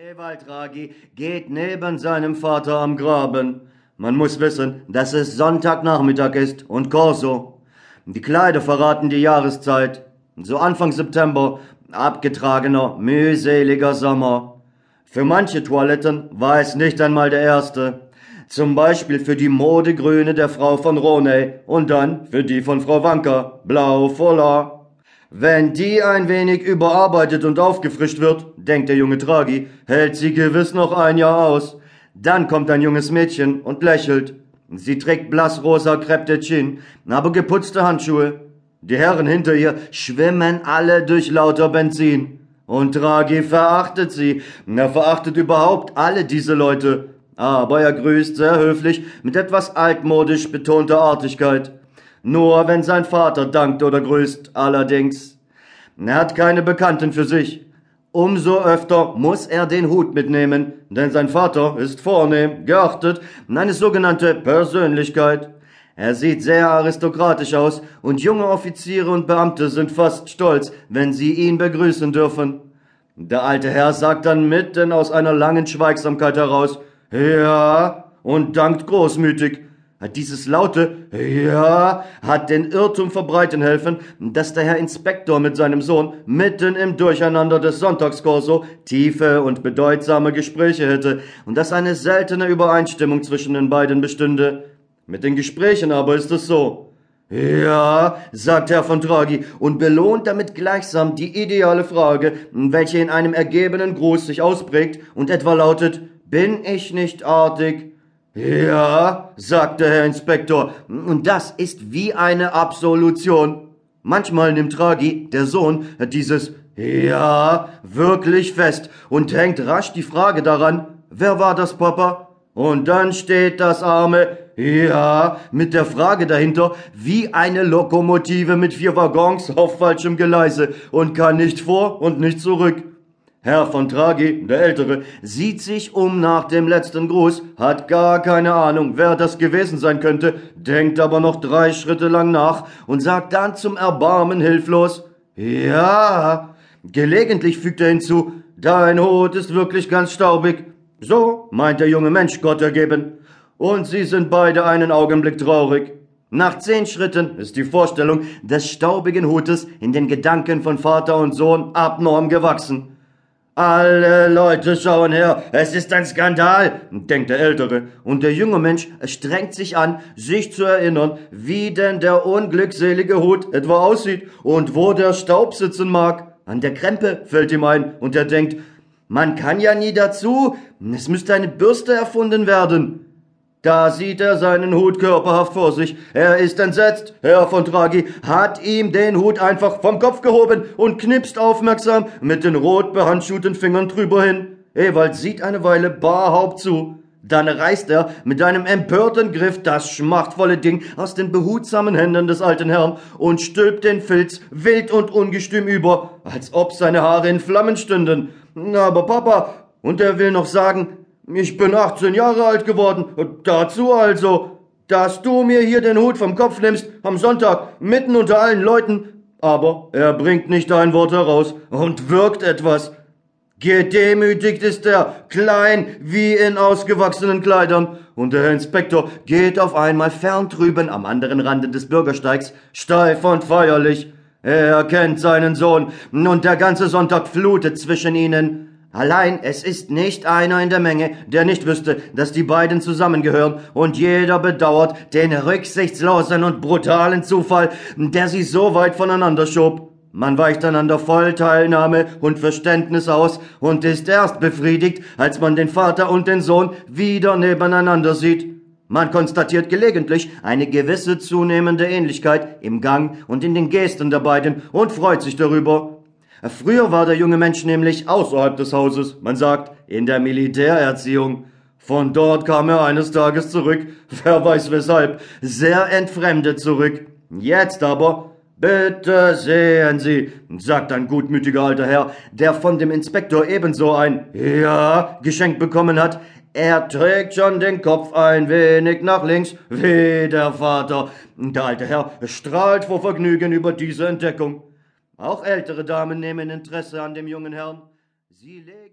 Ewald Ragi geht neben seinem Vater am Graben. Man muss wissen, dass es Sonntagnachmittag ist und Corso. Die Kleider verraten die Jahreszeit. So Anfang September, abgetragener, mühseliger Sommer. Für manche Toiletten war es nicht einmal der erste. Zum Beispiel für die Modegrüne der Frau von Roney und dann für die von Frau Wanker, blau voller. Wenn die ein wenig überarbeitet und aufgefrischt wird, denkt der junge Tragi, hält sie gewiss noch ein Jahr aus. Dann kommt ein junges Mädchen und lächelt. Sie trägt blassrosa Crepe Chin, aber geputzte Handschuhe. Die Herren hinter ihr schwimmen alle durch lauter Benzin. Und Draghi verachtet sie. Er verachtet überhaupt alle diese Leute. Aber er grüßt sehr höflich mit etwas altmodisch betonter Artigkeit. Nur wenn sein Vater dankt oder grüßt, allerdings. Er hat keine Bekannten für sich. Umso öfter muss er den Hut mitnehmen, denn sein Vater ist vornehm, geachtet eine sogenannte Persönlichkeit. Er sieht sehr aristokratisch aus und junge Offiziere und Beamte sind fast stolz, wenn sie ihn begrüßen dürfen. Der alte Herr sagt dann mitten aus einer langen Schweigsamkeit heraus, ja, und dankt großmütig, hat dieses laute Ja hat den Irrtum verbreiten helfen, dass der Herr Inspektor mit seinem Sohn mitten im Durcheinander des Sonntagskorso tiefe und bedeutsame Gespräche hätte und dass eine seltene Übereinstimmung zwischen den beiden bestünde. Mit den Gesprächen aber ist es so. Ja, sagt Herr von Draghi und belohnt damit gleichsam die ideale Frage, welche in einem ergebenen Gruß sich ausprägt und etwa lautet, bin ich nicht artig? Ja, sagte Herr Inspektor, und das ist wie eine Absolution. Manchmal nimmt Ragi, der Sohn, dieses Ja wirklich fest und hängt rasch die Frage daran, wer war das, Papa? Und dann steht das arme Ja mit der Frage dahinter wie eine Lokomotive mit vier Waggons auf falschem Geleise und kann nicht vor und nicht zurück. Herr von Tragi, der Ältere, sieht sich um nach dem letzten Gruß, hat gar keine Ahnung, wer das gewesen sein könnte, denkt aber noch drei Schritte lang nach und sagt dann zum Erbarmen hilflos, ja. Gelegentlich fügt er hinzu, dein Hut ist wirklich ganz staubig. So, meint der junge Mensch Gott ergeben. Und sie sind beide einen Augenblick traurig. Nach zehn Schritten ist die Vorstellung des staubigen Hutes in den Gedanken von Vater und Sohn abnorm gewachsen. Alle Leute schauen her, es ist ein Skandal, denkt der Ältere, und der junge Mensch strengt sich an, sich zu erinnern, wie denn der unglückselige Hut etwa aussieht und wo der Staub sitzen mag. An der Krempe fällt ihm ein, und er denkt, man kann ja nie dazu, es müsste eine Bürste erfunden werden. Da sieht er seinen Hut körperhaft vor sich. Er ist entsetzt. Herr von Draghi hat ihm den Hut einfach vom Kopf gehoben und knipst aufmerksam mit den rot behandschuhten Fingern drüber hin. Ewald sieht eine Weile barhaupt zu. Dann reißt er mit einem empörten Griff das schmachtvolle Ding aus den behutsamen Händen des alten Herrn und stülpt den Filz wild und ungestüm über, als ob seine Haare in Flammen stünden. Aber Papa, und er will noch sagen, ich bin 18 Jahre alt geworden. Dazu also, dass du mir hier den Hut vom Kopf nimmst am Sonntag mitten unter allen Leuten. Aber er bringt nicht ein Wort heraus und wirkt etwas. Gedemütigt ist er, klein wie in ausgewachsenen Kleidern, und der Inspektor geht auf einmal fern drüben am anderen Rande des Bürgersteigs, steif und feierlich. Er kennt seinen Sohn, und der ganze Sonntag flutet zwischen ihnen. Allein es ist nicht einer in der Menge, der nicht wüsste, dass die beiden zusammengehören, und jeder bedauert den rücksichtslosen und brutalen Zufall, der sie so weit voneinander schob. Man weicht einander voll Teilnahme und Verständnis aus und ist erst befriedigt, als man den Vater und den Sohn wieder nebeneinander sieht. Man konstatiert gelegentlich eine gewisse zunehmende Ähnlichkeit im Gang und in den Gesten der beiden und freut sich darüber. Früher war der junge Mensch nämlich außerhalb des Hauses, man sagt, in der Militärerziehung. Von dort kam er eines Tages zurück, wer weiß weshalb, sehr entfremdet zurück. Jetzt aber, bitte sehen Sie, sagt ein gutmütiger alter Herr, der von dem Inspektor ebenso ein Ja geschenkt bekommen hat. Er trägt schon den Kopf ein wenig nach links, wie der Vater. Der alte Herr strahlt vor Vergnügen über diese Entdeckung. Auch ältere Damen nehmen Interesse an dem jungen Herrn. Sie legen